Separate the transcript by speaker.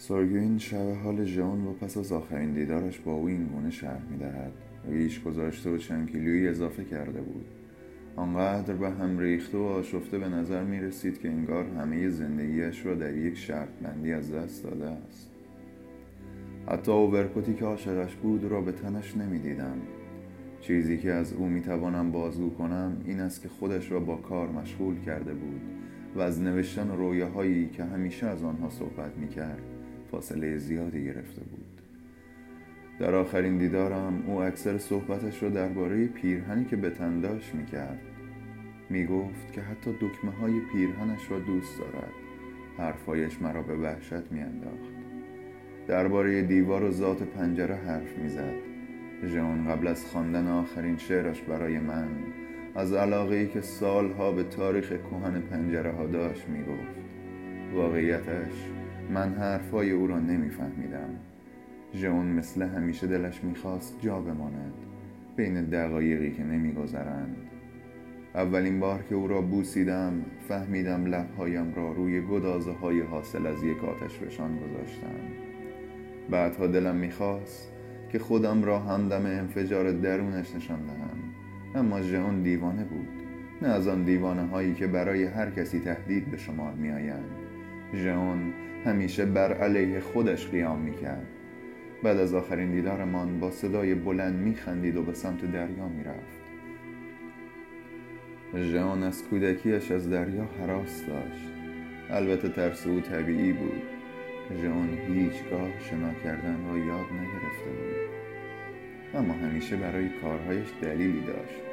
Speaker 1: سارگوین شب حال ژئون و پس از آخرین دیدارش با او این گونه شرح می‌دهد. ریش گذاشته و چند کیلویی اضافه کرده بود. آنقدر به هم ریخته و آشفته به نظر می رسید که انگار همه زندگیش را در یک شرط بندی از دست داده است. حتی اوورکوتی که عاشقش بود را به تنش نمی دیدم. چیزی که از او می توانم بازگو کنم این است که خودش را با کار مشغول کرده بود و از نوشتن رویاهایی که همیشه از آنها صحبت می کرد فاصله زیادی گرفته بود. در آخرین دیدارم او اکثر صحبتش را درباره پیرهنی که به تن داشت می کرد می گفت که حتی دکمه های پیرهنش را دوست دارد. حرفایش مرا به وحشت می انداخت درباره دیوار و ذات پنجره حرف می‌زد. ژئون قبل از خواندن آخرین شعرش برای من از علاقه ای که سالها به تاریخ کهن پنجره ها داشت می‌گفت. واقعیتش من حرفای او را نمیفهمیدم. ژئون مثل همیشه دلش می‌خواست جا بماند بین دقایقی که نمیگذرند. اولین بار که او را بوسیدم فهمیدم لبهایم را روی گدازه های حاصل از یک آتش فشان گذاشتم. بعدها دلم می‌خواست که خودم را همدم انفجار درونش نشان دهم. اما ژئون دیوانه بود نه از آن دیوانه هایی که برای هر کسی تهدید به شمار میآیند. ژئون همیشه بر علیه خودش قیام می‌کرد. بعد از آخرین دیدارمان با صدای بلند میخندید و به سمت دریا می‌رفت. ژئون از کودکیش از دریا حراس داشت. البته ترس او طبیعی بود. ژئون هیچگاه شنا کردن را یاد نگرفته بود. اما همیشه برای کارهایش دلیلی داشت.